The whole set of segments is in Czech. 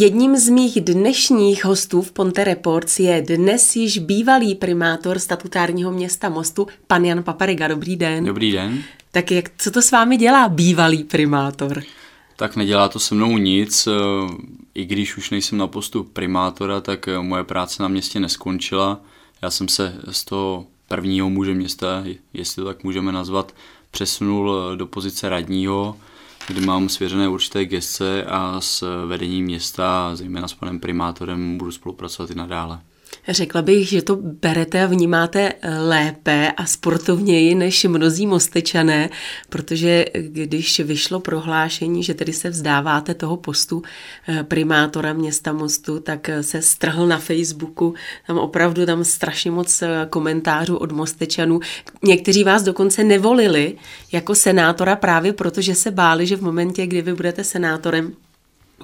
Jedním z mých dnešních hostů v Ponte Reports je dnes již bývalý primátor statutárního města Mostu, pan Jan Papariga. Dobrý den. Dobrý den. Tak jak, co to s vámi dělá bývalý primátor? Tak nedělá to se mnou nic, i když už nejsem na postu primátora, tak moje práce na městě neskončila. Já jsem se z toho prvního muže města, jestli to tak můžeme nazvat, přesunul do pozice radního, kdy mám svěřené určité gestce a s vedením města, zejména s panem primátorem, budu spolupracovat i nadále. Řekla bych, že to berete a vnímáte lépe a sportovněji než mnozí mostečané, protože když vyšlo prohlášení, že tedy se vzdáváte toho postu eh, primátora města Mostu, tak se strhl na Facebooku, tam opravdu tam strašně moc eh, komentářů od mostečanů. Někteří vás dokonce nevolili jako senátora právě proto, že se báli, že v momentě, kdy vy budete senátorem,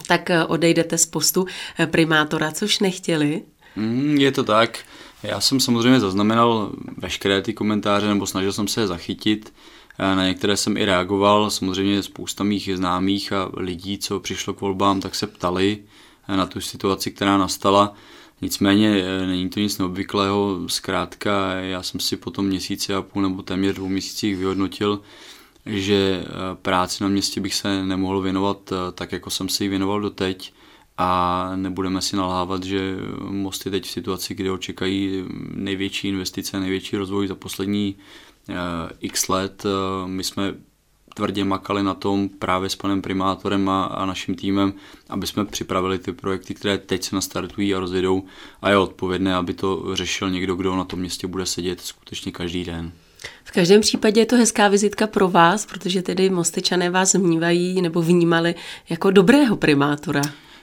tak eh, odejdete z postu primátora, což nechtěli. Mm, je to tak. Já jsem samozřejmě zaznamenal veškeré ty komentáře, nebo snažil jsem se je zachytit. Na některé jsem i reagoval, samozřejmě spousta mých známých a lidí, co přišlo k volbám, tak se ptali na tu situaci, která nastala. Nicméně e, není to nic neobvyklého, zkrátka já jsem si po tom měsíci a půl nebo téměř dvou měsících vyhodnotil, že práci na městě bych se nemohl věnovat tak, jako jsem si ji věnoval doteď a nebudeme si nalhávat, že Most je teď v situaci, kde očekají největší investice, největší rozvoj za poslední uh, x let. Uh, my jsme tvrdě makali na tom právě s panem primátorem a, a naším týmem, aby jsme připravili ty projekty, které teď se nastartují a rozjedou a je odpovědné, aby to řešil někdo, kdo na tom městě bude sedět skutečně každý den. V každém případě je to hezká vizitka pro vás, protože tedy Mostečané vás vnímají nebo vnímali jako dobrého primátora.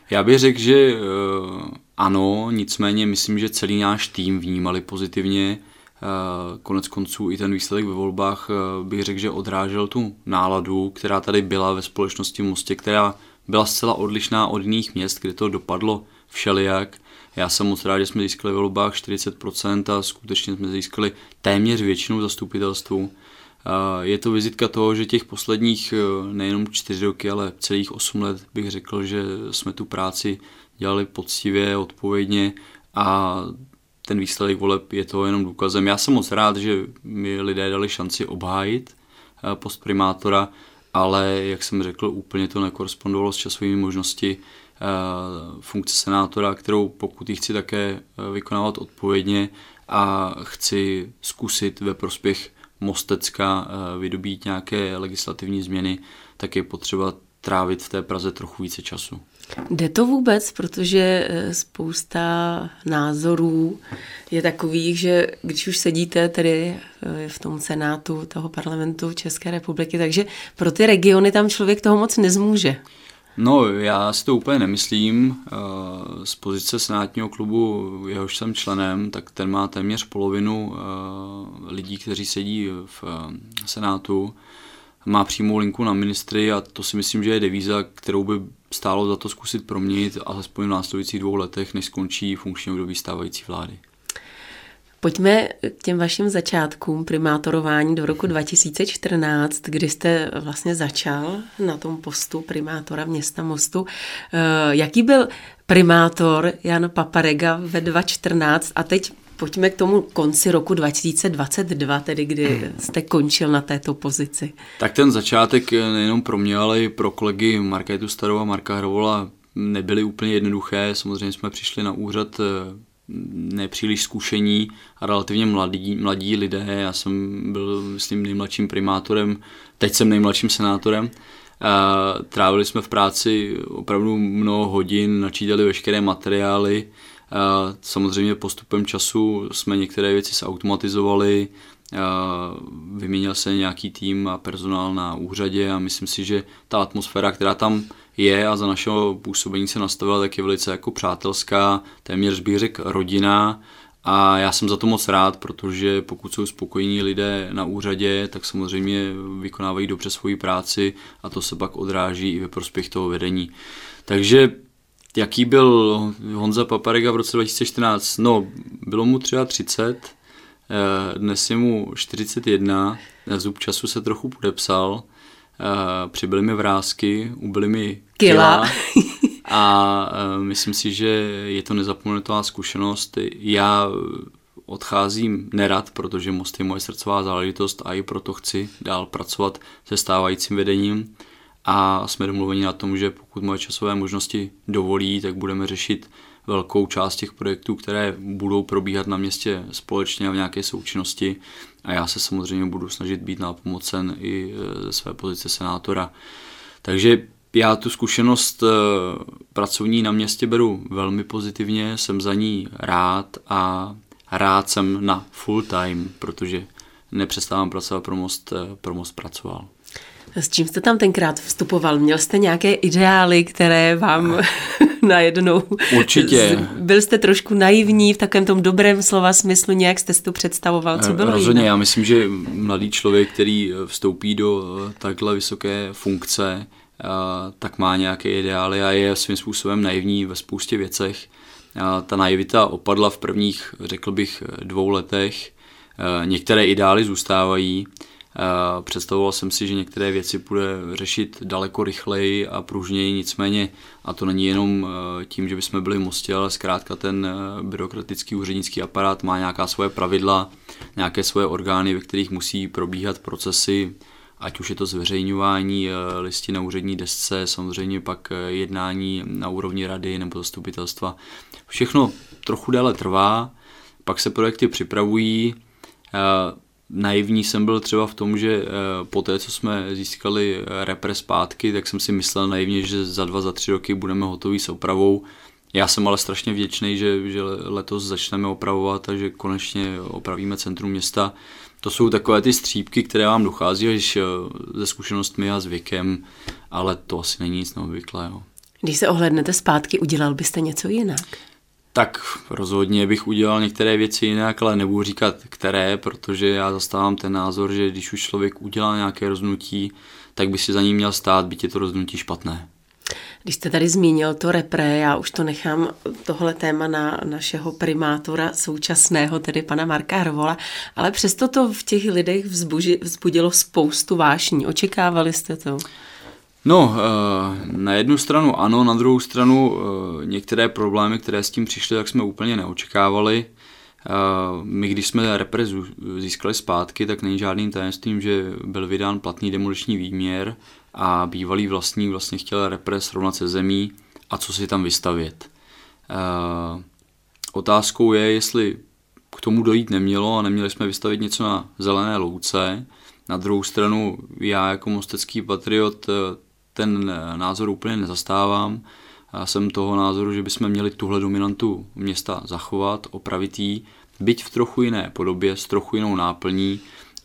Já bych řekl, že uh, ano, nicméně myslím, že celý náš tým vnímali pozitivně. Uh, konec konců i ten výsledek ve volbách uh, bych řekl, že odrážel tu náladu, která tady byla ve společnosti Mostě, která byla zcela odlišná od jiných měst, kde to dopadlo všelijak. Já jsem moc rád, že jsme získali ve volbách 40% a skutečně jsme získali téměř většinu zastupitelstvu. Je to vizitka toho, že těch posledních eh, nejenom čtyři roky, ale celých osm let bych řekl, že jsme tu práci dělali poctivě, odpovědně a ten výsledek voleb je to jenom důkazem. Já jsem moc rád, že mi lidé dali šanci obhájit eh, post primátora, ale jak jsem řekl, úplně to nekorespondovalo s časovými možnosti eh, funkce senátora, kterou pokud ji chci také vykonávat odpovědně a chci zkusit ve prospěch Mostecka eh, vydobít nějaké legislativní změny, tak je potřeba trávit v té Praze trochu více času. Jde to vůbec, protože eh, spousta názorů je takových, že když už sedíte tedy eh, v tom senátu toho parlamentu České republiky, takže pro ty regiony tam člověk toho moc nezmůže. No, já si to úplně nemyslím. Eh, z pozice senátního klubu, jehož jsem členem, tak ten má téměř polovinu eh, lidí, kteří sedí v eh, senátu. Má přímou linku na ministry a to si myslím, že je devíza, kterou by stálo za to zkusit proměnit alespoň v následujících dvou letech, než skončí funkční období stávající vlády. Pojďme k těm vašim začátkům primátorování do roku 2014, kdy jste vlastně začal na tom postu primátora města Mostu. Eh, jaký byl primátor Jan Paparega ve 2014 a teď pojďme k tomu konci roku 2022, tedy kdy jste končil na této pozici. Tak ten začátek nejenom pro mě, ale i pro kolegy Markétu Starou a Marka Hrovola nebyly úplně jednoduché. Samozřejmě jsme přišli na úřad eh, nepříliš zkušení a relativně mladí, mladí lidé. Já jsem byl, myslím, nejmladším primátorem, teď jsem nejmladším senátorem. Trávili jsme v práci opravdu mnoho hodin, načítali veškeré materiály. Samozřejmě postupem času jsme některé věci zautomatizovali, vyměnil se nějaký tým a personál na úřadě a myslím si, že ta atmosféra, která tam je a za našeho působení se nastavila, tak je velice jako přátelská, téměř bych řekl rodina a já jsem za to moc rád, protože pokud jsou spokojení lidé na úřadě, tak samozřejmě vykonávají dobře svoji práci a to se pak odráží i ve prospěch toho vedení. Takže jaký byl Honza Paparega v roce 2014? No, bylo mu třeba 30, eh, dnes je mu 41, zub času se trochu podepsal, přibyly mi vrázky, ubyly mi kila. kila A myslím si, že je to nezapomenutelná zkušenost. Já odcházím nerad, protože Most je moje srdcová záležitost a i proto chci dál pracovat se stávajícím vedením a jsme domluveni na tom, že pokud moje časové možnosti dovolí, tak budeme řešit velkou část těch projektů, které budou probíhat na městě společně a v nějaké součinnosti a já se samozřejmě budu snažit být nápomocen i e, ze své pozice senátora. Takže já tu zkušenost e, pracovní na městě beru velmi pozitivně, jsem za ní rád a rád jsem na full time, protože nepřestávám pracovat pro most, e, pro most pracoval. S čím jste tam tenkrát vstupoval? Měl jste nějaké ideály, které vám najednou... Určitě. Byl jste trošku naivní v takovém tom dobrém slova smyslu, nějak jste si to představoval, co bylo Rozhodně, jinak? já myslím, že mladý člověk, který vstoupí do takhle vysoké funkce, tak má nějaké ideály a je svým způsobem naivní ve spoustě věcech. Ta naivita opadla v prvních, řekl bych, dvou letech. Některé ideály zůstávají, Eh, představoval jsem si, že některé věci bude řešit daleko rychleji a pružněji, nicméně, a to není jenom eh, tím, že bychom byli v Mostě, ale zkrátka ten eh, byrokratický úřednický aparát má nějaká svoje pravidla, nějaké svoje orgány, ve kterých musí probíhat procesy, ať už je to zveřejňování listy na úřední desce, samozřejmě pak jednání na úrovni rady nebo zastupitelstva. Všechno trochu déle trvá, pak se projekty připravují, naivní jsem byl třeba v tom, že eh, po té, co jsme získali eh, repre zpátky, tak jsem si myslel naivně, že za dva, za tři roky budeme hotoví s opravou. Já jsem ale strašně vděčný, že, že letos začneme opravovat a že konečně opravíme centrum města. To jsou takové ty střípky, které vám dochází až eh, ze zkušenostmi a s věkem, ale to asi není nic neobvyklého. Když se ohlednete zpátky, udělal byste něco jinak? Tak rozhodně bych udělal některé věci jinak, ale nebudu říkat které, protože já zastávám ten názor, že když už člověk udělá nějaké rozhodnutí, tak by si za ním měl stát, byť je to rozhodnutí špatné. Když jste tady zmínil to repre, já už to nechám tohle téma na našeho primátora současného, tedy pana Marka Hrvola, ale přesto to v těch lidech vzbuži, vzbudilo spoustu vášní. Očekávali jste to? No, eh, na jednu stranu ano, na druhou stranu eh, některé problémy, které s tím přišly, tak jsme úplně neočekávali. Eh, my, když jsme repre získali zpátky, tak není žádným tajemstvím, že byl vydán platný demoliční výměr a bývalý vlastník vlastně chtěl repre srovnat se zemí a co si tam vystavět. Otázkou je, jestli k tomu dojít nemělo a neměli jsme vystavit něco na zelené louce. Na druhou stranu já jako mostecký patriot ten eh, názor úplně nezastávám. Já jsem toho názoru, že bychom měli tuhle dominantu města zachovat, opravit ji, byť v trochu jiné podobě, s trochu jinou náplní,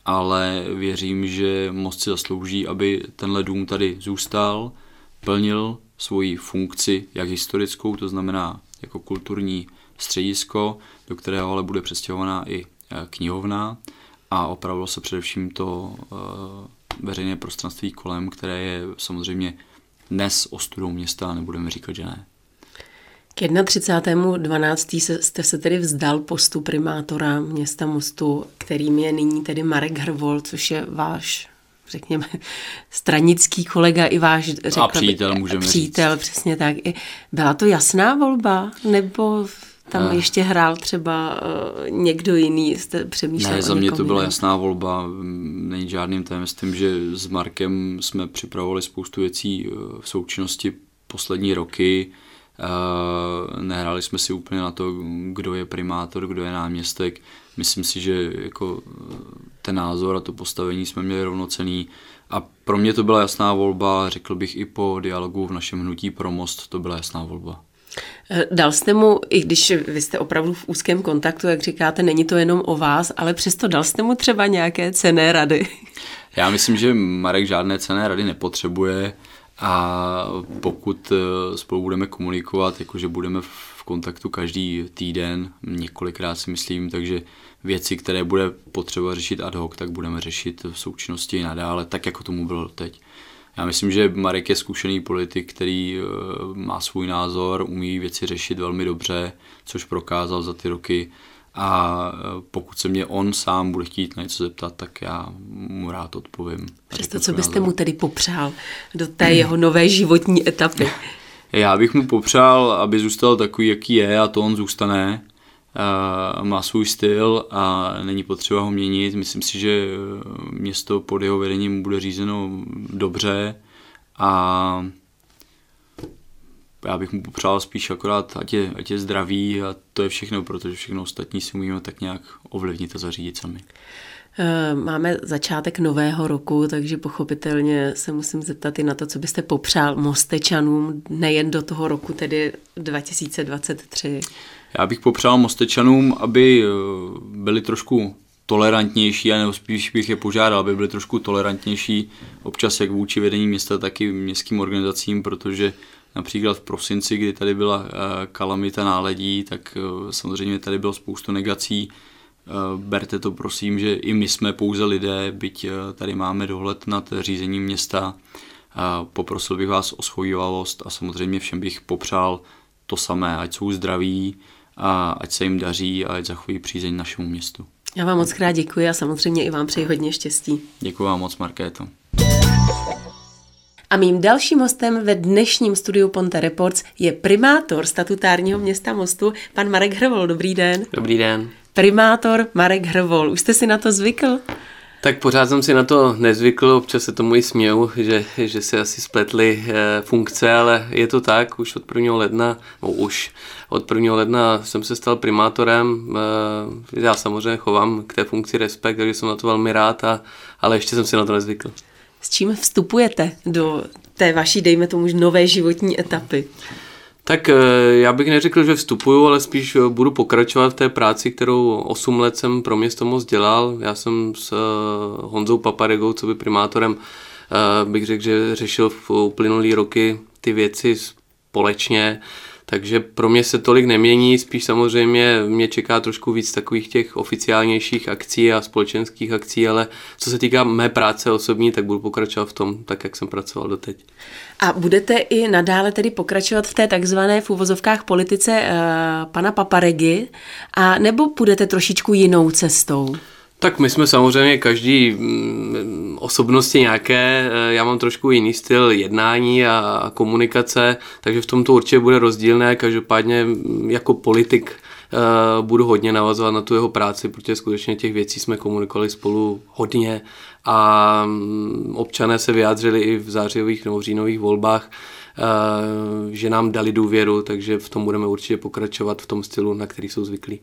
ale věřím, že most si zaslouží, aby tenhle dům tady zůstal, plnil svoji funkci, jak historickou, to znamená jako kulturní středisko, do kterého ale bude přestěhovaná i eh, knihovna a opravilo se především to eh, veřejné prostranství kolem, které je samozřejmě dnes ostudou města, nebudeme říkat, že ne. K 31.12. jste se tedy vzdal postu primátora města Mostu, kterým je nyní tedy Marek Hrvol, což je váš řekněme, stranický kolega i váš, řekl a přítel, můžeme přítel, říct. přesně tak. Byla to jasná volba, nebo tam ne. ještě hrál třeba uh, někdo jiný, jste přemýšlel Ne, za mě to byla jasná volba, není žádným tajemstvím, že s Markem jsme připravovali spoustu věcí eh, v součinnosti poslední roky, uh, nehráli jsme si úplně na to, kdo je primátor, kdo je náměstek, myslím si, že jako ten názor a to postavení jsme měli rovnocený a pro mě to byla jasná volba, řekl bych i po dialogu v našem hnutí pro most, to byla jasná volba. Eh, dal jste mu, i když vy jste opravdu v úzkém kontaktu, jak říkáte, není to jenom o vás, ale přesto dal jste mu třeba nějaké cené rady? Já myslím, že Marek žádné cené rady nepotřebuje a pokud eh, spolu budeme komunikovat, jakože budeme v kontaktu každý týden, několikrát si myslím, takže věci, které bude potřeba řešit ad hoc, tak budeme řešit v součinnosti nadále, tak jako tomu bylo teď. Já myslím, že Marek je zkušený politik, který eh, má svůj názor, umí věci řešit velmi dobře, což prokázal za ty roky. A eh, pokud se mě on sám bude chtít na něco zeptat, tak já mu rád odpovím. Přesto, co byste názor. mu tedy popřál do té jeho nové životní etapy? Já bych mu popřál, aby zůstal takový, jaký je a to on zůstane. Má svůj styl a není potřeba ho měnit. Myslím si, že město pod jeho vedením bude řízeno dobře a já bych mu popřál spíš akorát, ať je, ať je zdravý a to je všechno, protože všechno ostatní si umíme tak nějak ovlivnit a zařídit sami. Eh, máme začátek nového roku, takže pochopitelně se musím zeptat i na to, co byste popřál Mostečanům nejen do toho roku, tedy 2023. Já bych popřál Mostečanům, aby eh, byli trošku tolerantnější, a nebo spíš bych je požádal, aby byli trošku tolerantnější občas jak vůči vedení města, tak i městským organizacím, protože například v prosinci, kdy tady byla eh, kalamita náledí, tak samozřejmě tady bylo spoustu negací, berte to prosím, že i my jsme pouze lidé, byť eh, tady máme dohled nad řízením města. Poprosil bych vás o schovývavost a samozřejmě všem bych popřál to samé, ať jsou zdraví, a ať se jim daří a ať zachoví přízeň našemu městu. Já vám moc krát děkuji a samozřejmě i vám přeji hodně štěstí. Děkuji vám moc, Markéto. A mým dalším hostem ve dnešním studiu Ponte Reports je primátor statutárního města Mostu, pan Marek Hrvol. Dobrý den. Dobrý den primátor Marek Hrvol. Už jste si na to zvykl? Tak pořád jsem si na to nezvykl, občas se tomu i směju, že, že se asi spletly e, funkce, ale je to tak, už od 1. ledna, no už od 1. ledna jsem se stal primátorem, e, já samozřejmě chovám k té funkci respekt, takže jsem na to velmi rád, a, ale ještě jsem si na to nezvykl. S čím vstupujete do té vaší, dejme tomu, nové životní etapy? Tak eh, já bych neřekl, že vstupuju, ale spíš eh, budu pokračovat v té práci, kterou 8 let jsem pro město Most dělal. Já jsem s eh, Honzou Paparegou, co by primátorem, bych řekl, že řešil v uplynulý roky ty věci společně. Takže pro mě se tolik nemění, spíš samozřejmě mě čeká trošku víc takových těch oficiálnějších akcí a společenských akcí, ale co se týká mé práce osobní, tak budu pokračovat v tom, tak jak jsem pracoval doteď. A budete i nadále tedy pokračovat v té takzvané v uvozovkách politice uh, pana Paparegy, a nebo budete trošičku jinou cestou? Tak my jsme samozřejmě každý mm, osobnosti nějaké, eh, já mám trošku jiný styl jednání a komunikace, takže v tom to určitě bude rozdílné, každopádně mm, jako politik eh, budu hodně navazovat na tu jeho práci, protože skutečně těch věcí jsme komunikovali spolu hodně a mm, občané se vyjádřili i v zářijových nebo říjnových volbách, že nám dali důvěru, takže v tom budeme určitě pokračovat v tom stylu, na který jsou zvyklí.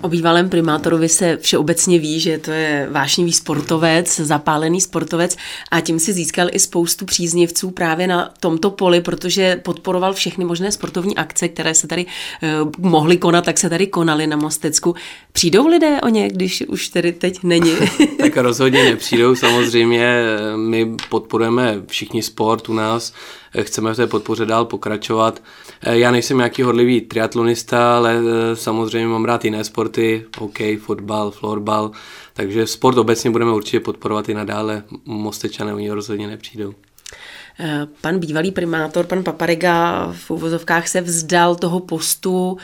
O bývalém primátorovi se všeobecně ví, že to je vášnivý sportovec, zapálený sportovec a tím si získal i spoustu příznivců právě na tomto poli, protože podporoval všechny možné sportovní akce, které se tady uh, mohly konat, tak se tady konaly na Mostecku. Přijdou lidé o ně, když už tedy teď není? tak rozhodně nepřijdou, samozřejmě my podporujeme všichni sport u nás, chceme v té podpoře dál pokračovat. Eh, já nejsem nějaký hodlivý triatlonista, ale eh, samozřejmě mám rád jiné sporty, hokej, fotbal, florbal, takže sport obecně budeme určitě podporovat i nadále. Mostečané oni rozhodně nepřijdou. Eh, pan bývalý primátor, pan Paparega v uvozovkách se vzdal toho postu,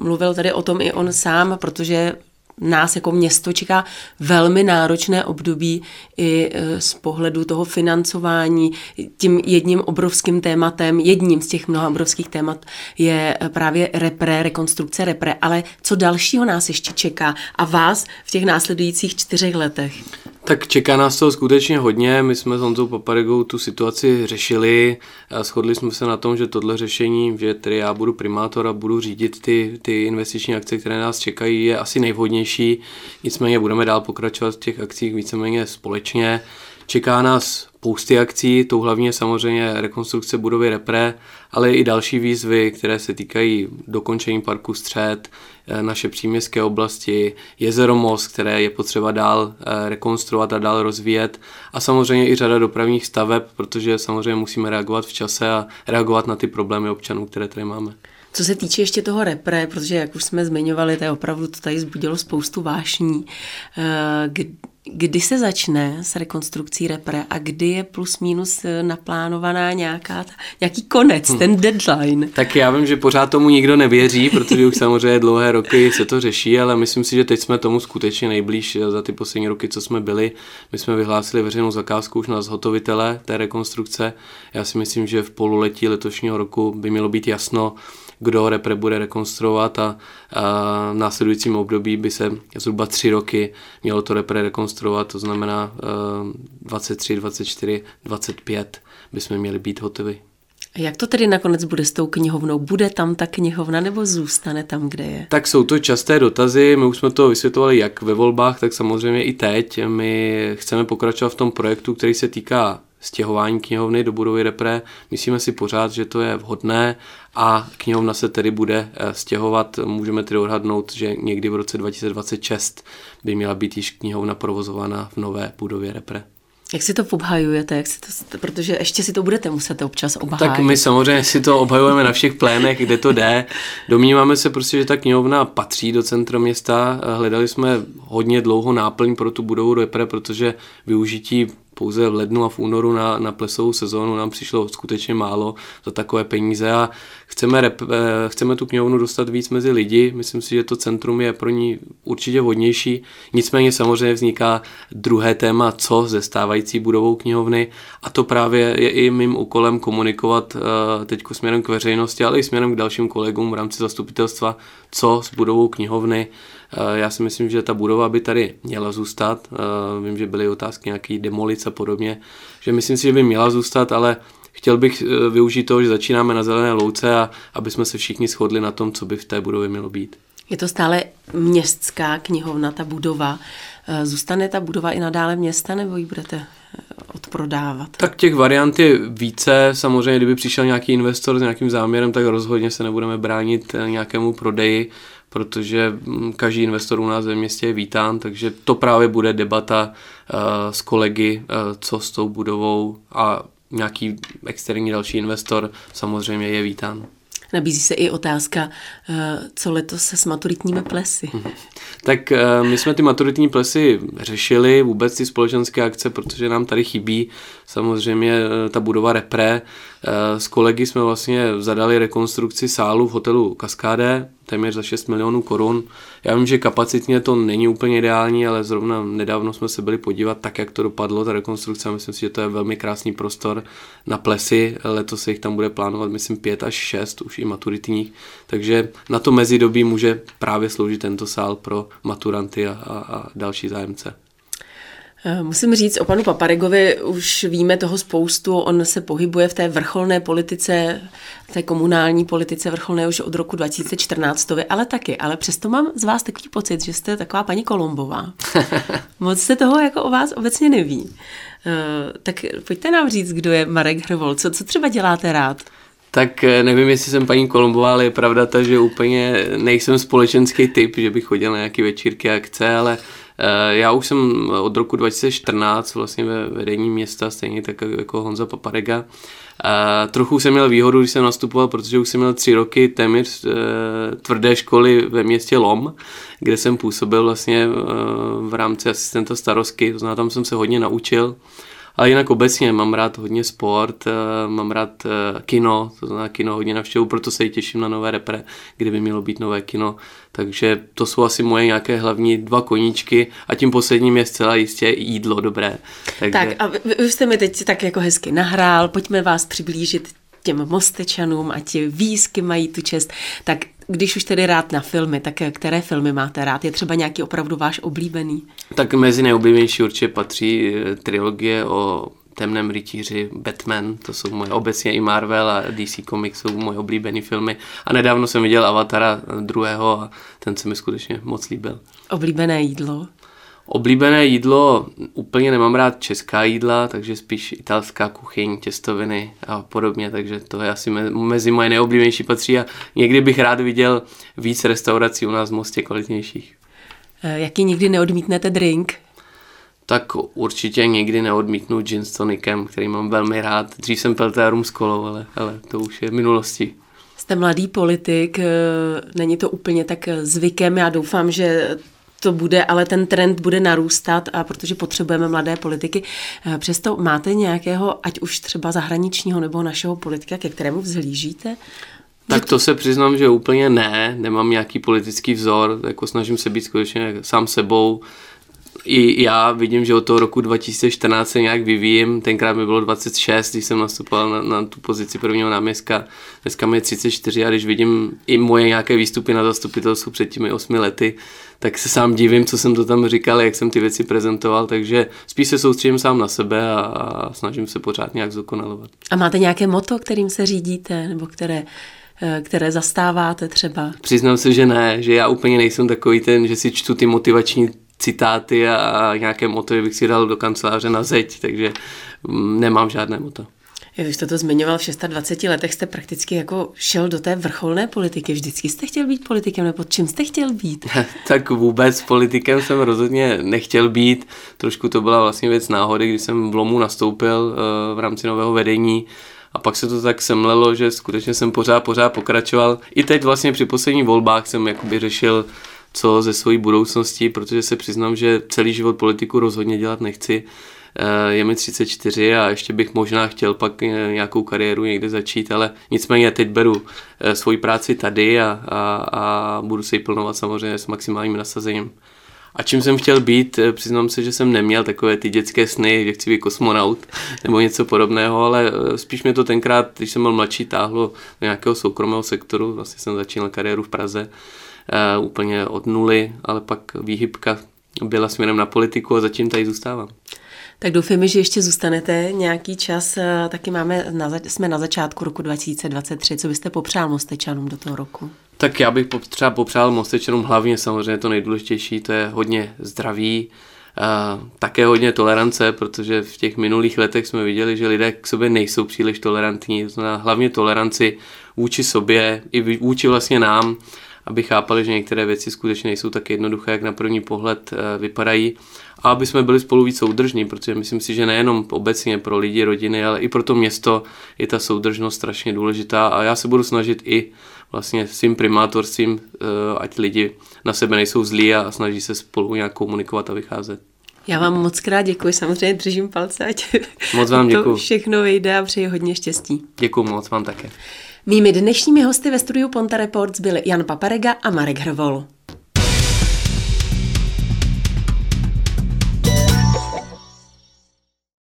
mluvil tady o tom i on sám, protože nás jako město čeká velmi náročné období i e, z pohledu toho financování. Tím jedním obrovským tématem, jedním z těch mnoha obrovských témat je e, právě repre, rekonstrukce repre. Ale co dalšího nás ještě čeká a vás v těch následujících čtyřech letech? Tak čeká nás to skutečně hodně. My jsme s Honzou Paparigou tu situaci řešili a shodli jsme se na tom, že tohle řešení, že tedy já budu primátor a budu řídit ty, ty investiční akce, které nás čekají, je asi nejvhodnější. Nicméně budeme dál pokračovat v těch akcích víceméně společně. Čeká nás spousty akcí, tou hlavně samozřejmě rekonstrukce budovy Repre, ale i další výzvy, které se týkají dokončení parku Střed, eh, naše příměstské oblasti, jezero Most, které je potřeba dál eh, rekonstruovat a dál rozvíjet a samozřejmě i řada dopravních staveb, protože samozřejmě musíme reagovat v čase a reagovat na ty problémy občanů, které tady máme. Co se týče ještě toho repre, protože jak už jsme zmiňovali, to je opravdu to tady zbudilo spoustu vášní. Eh, kdy se začne s rekonstrukcí repre a kdy je plus minus eh, naplánovaná nějaká, nějaký konec, hmm. ten deadline? Tak já vím, že pořád tomu nikdo nevěří, protože už samozřejmě dlouhé roky se to řeší, ale myslím si, že teď jsme tomu skutečně nejblíž za ty poslední roky, co jsme byli. My jsme vyhlásili veřejnou zakázku už na zhotovitele té rekonstrukce. Já si myslím, že v pololetí letošního roku by mělo být jasno, kdo repre bude rekonstruovat a, a v následujícím období by se zhruba tři roky mělo to repre rekonstruovat, to znamená 23, 24, 25 bychom měli být hotovi. A jak to tedy nakonec bude s tou knihovnou? Bude tam ta knihovna nebo zůstane tam, kde je? Tak jsou to časté dotazy, my už jsme to vysvětlovali jak ve volbách, tak samozřejmě i teď. My chceme pokračovat v tom projektu, který se týká stěhování knihovny do budovy Repre. Myslíme si pořád, že to je vhodné a knihovna se tedy bude eh, stěhovat. Můžeme tedy odhadnout, že někdy v roce 2026 by měla být již knihovna provozována v nové budově Repre. Jak si to obhajujete? Jak si to, protože ještě si to budete muset občas obhájit. Tak my samozřejmě si to obhajujeme na všech plénech, kde to jde. Domníváme se prostě, že ta knihovna patří do centra města. Hledali jsme hodně dlouho náplň pro tu budovu Repre, protože využití pouze v lednu a v únoru na, na plesovou sezónu nám přišlo skutečně málo za takové peníze a chceme, rep, eh, chceme tu knihovnu dostat víc mezi lidi. Myslím si, že to centrum je pro ní určitě vhodnější. Nicméně samozřejmě vzniká druhé téma, co ze stávající budovou knihovny a to právě je i mým úkolem komunikovat eh, teď směrem k veřejnosti, ale i směrem k dalším kolegům v rámci zastupitelstva, co s budovou knihovny. Eh, já si myslím, že ta budova by tady měla zůstat. Vím, že byly otázky nějaký demolice a podobně, že myslím si, že by měla zůstat, ale chtěl bych eh, využít toho, že začínáme na zelené louce a aby jsme se všichni shodli na tom, co by v té budově mělo být. Je to stále městská knihovna, ta budova. Eh, zůstane ta budova i nadále města, nebo ji budete eh, odprodávat? Tak těch variant je více. Samozřejmě, kdyby přišel nějaký investor s nějakým záměrem, tak rozhodně se nebudeme bránit nějakému prodeji, protože hm, každý investor u nás ve městě je vítán, takže to právě bude debata s kolegy, co s tou budovou a nějaký externí další investor samozřejmě je vítán. Nabízí se i otázka, eh, co letos se s maturitními plesy. Mhm. Tak eh, my jsme ty maturitní plesy řešili, vůbec ty společenské akce, protože nám tady chybí samozřejmě eh, ta budova Repre. S kolegy jsme vlastně zadali rekonstrukci sálu v hotelu Kaskáde, téměř za 6 milionů korun. Já vím, že kapacitně to není úplně ideální, ale zrovna nedávno jsme se byli podívat tak, jak to dopadlo, ta rekonstrukce. Myslím si, že to je velmi krásný prostor na plesy. Letos se jich tam bude plánovat, myslím, 5 až 6, už i maturitních. Takže na to mezidobí může právě sloužit tento sál pro maturanty a, a, a další zájemce. Eh, musím říct, o panu Paparegovi už víme toho spoustu, on se pohybuje v té vrcholné politice, v té komunální politice vrcholné už od roku 2014, ale taky, ale přesto mám z vás takový pocit, že jste taková paní Kolombová. Moc se toho jako o vás obecně neví. Eh, tak pojďte nám říct, kdo je Marek Hrvol, co, co třeba děláte rád? Tak eh, nevím, jestli jsem paní Kolombová, ale je pravda ta, že úplně nejsem společenský typ, že bych chodil na nějaké večírky a akce, ale já už jsem od roku 2014 vlastně ve vedení města, stejně tak jako Honza Paparega. A trochu jsem měl výhodu, když jsem nastupoval, protože už jsem měl tři roky téměř tvrdé školy ve městě Lom, kde jsem působil vlastně v rámci asistenta starostky, to znamená, tam jsem se hodně naučil. Ale jinak obecně mám rád hodně sport, mám rád kino, to znamená kino hodně navštěvu, proto se i těším na nové repre, kdyby mělo být nové kino takže to jsou asi moje nějaké hlavní dva koníčky a tím posledním je zcela jistě jídlo dobré. Takže... Tak a vy, vy jste mi teď tak jako hezky nahrál, pojďme vás přiblížit těm mostečanům a ti výzky mají tu čest. Tak když už tedy rád na filmy, tak které filmy máte rád? Je třeba nějaký opravdu váš oblíbený? Tak mezi nejoblíbenější určitě patří eh, trilogie o Temném rytíři, Batman, to jsou moje obecně i Marvel a DC Comics jsou moje oblíbené filmy. A nedávno jsem viděl Avatara druhého a ten se mi skutečně moc líbil. Oblíbené jídlo? Oblíbené jídlo, úplně nemám rád česká jídla, takže spíš italská kuchyň, těstoviny a podobně, takže to je asi mezi moje nejoblíbenější patří a někdy bych rád viděl víc restaurací u nás v Mostě kvalitnějších. Eh, jaký nikdy neodmítnete drink? tak určitě nikdy neodmítnu gin s tonikem, který mám velmi rád. Dřív jsem pil rum s kolou, ale, ale to už je v minulosti. Jste mladý politik, eh, není to úplně tak zvykem, já doufám, že to bude, ale ten trend bude narůstat a protože potřebujeme mladé politiky. Eh, přesto máte nějakého, ať už třeba zahraničního nebo našeho politika, ke kterému vzhlížíte? Tak to se přiznám, že úplně ne, nemám nějaký politický vzor, jako snažím se být skutečně sám sebou, i já vidím, že od toho roku 2014 se nějak vyvíjím. Tenkrát mi bylo 26, když jsem nastupoval na, na tu pozici prvního náměstka. Dneska mi je 34 a když vidím i moje nějaké výstupy na zastupitelstvu před těmi 8 lety, tak se sám divím, co jsem to tam říkal, jak jsem ty věci prezentoval, takže spíš se soustředím sám na sebe a, a snažím se pořád nějak zdokonalovat. A máte nějaké moto, kterým se řídíte, nebo které eh, které zastáváte třeba? Přiznám se, že ne, že já úplně nejsem takový ten, že si čtu ty motivační citáty a nějaké motivy bych si dal do kanceláře na zeď, takže mm, nemám žádné moto. Vy jste to zmiňoval, v 26 letech jste prakticky jako šel do té vrcholné politiky. Vždycky jste chtěl být politikem, nebo čím jste chtěl být? tak vůbec politikem jsem rozhodně nechtěl být. Trošku to byla vlastně věc náhody, když jsem v Lomu nastoupil eh, v rámci nového vedení a pak se to tak semlelo, že skutečně jsem pořád, pořád pokračoval. I teď vlastně při posledních volbách jsem jakoby řešil co ze svojí budoucnosti, protože se přiznám, že celý život politiku rozhodně dělat nechci. Eh, je mi 34 a ještě bych možná chtěl pak eh, nějakou kariéru někde začít, ale nicméně teď beru eh, svoji práci tady a, a, a budu se ji plnovat samozřejmě s maximálním nasazením. A čím jsem chtěl být, přiznám se, že jsem neměl takové ty dětské sny, že chci být kosmonaut nebo něco podobného, ale spíš mě to tenkrát, když jsem byl mladší, táhlo do nějakého soukromého sektoru. Vlastně jsem začínal kariéru v Praze úplně od nuly, ale pak výhybka byla směrem na politiku a zatím tady zůstávám. Tak doufujeme, že ještě zůstanete nějaký čas. Eh, taky máme, na, jsme na začátku roku 2023. Co byste popřál Mostečanům do toho roku? Tak já bych třeba popřál Mostečanům hlavně samozřejmě to nejdůležitější, to je hodně zdraví, Uh, také hodně tolerance, protože v těch minulých letech jsme viděli, že lidé k sobě nejsou příliš tolerantní, to znamená hlavně toleranci vůči sobě i vůči vlastně nám aby chápali, že některé věci skutečně nejsou tak jednoduché, jak na první pohled eh, vypadají a aby jsme byli spolu víc soudržní, protože myslím si, že nejenom obecně pro lidi, rodiny, ale i pro to město je ta soudržnost strašně důležitá a já se budu snažit i vlastně s tím primátorstvím, eh, ať lidi na sebe nejsou zlí a snaží se spolu nějak komunikovat a vycházet. Já vám moc krát děkuji, samozřejmě držím palce, ať moc vám děkuji. to všechno vyjde a přeji hodně štěstí. Děkuji moc vám také. Mými dnešními hosty ve studiu Ponta Reports byli Jan Paparega a Marek Hrvol.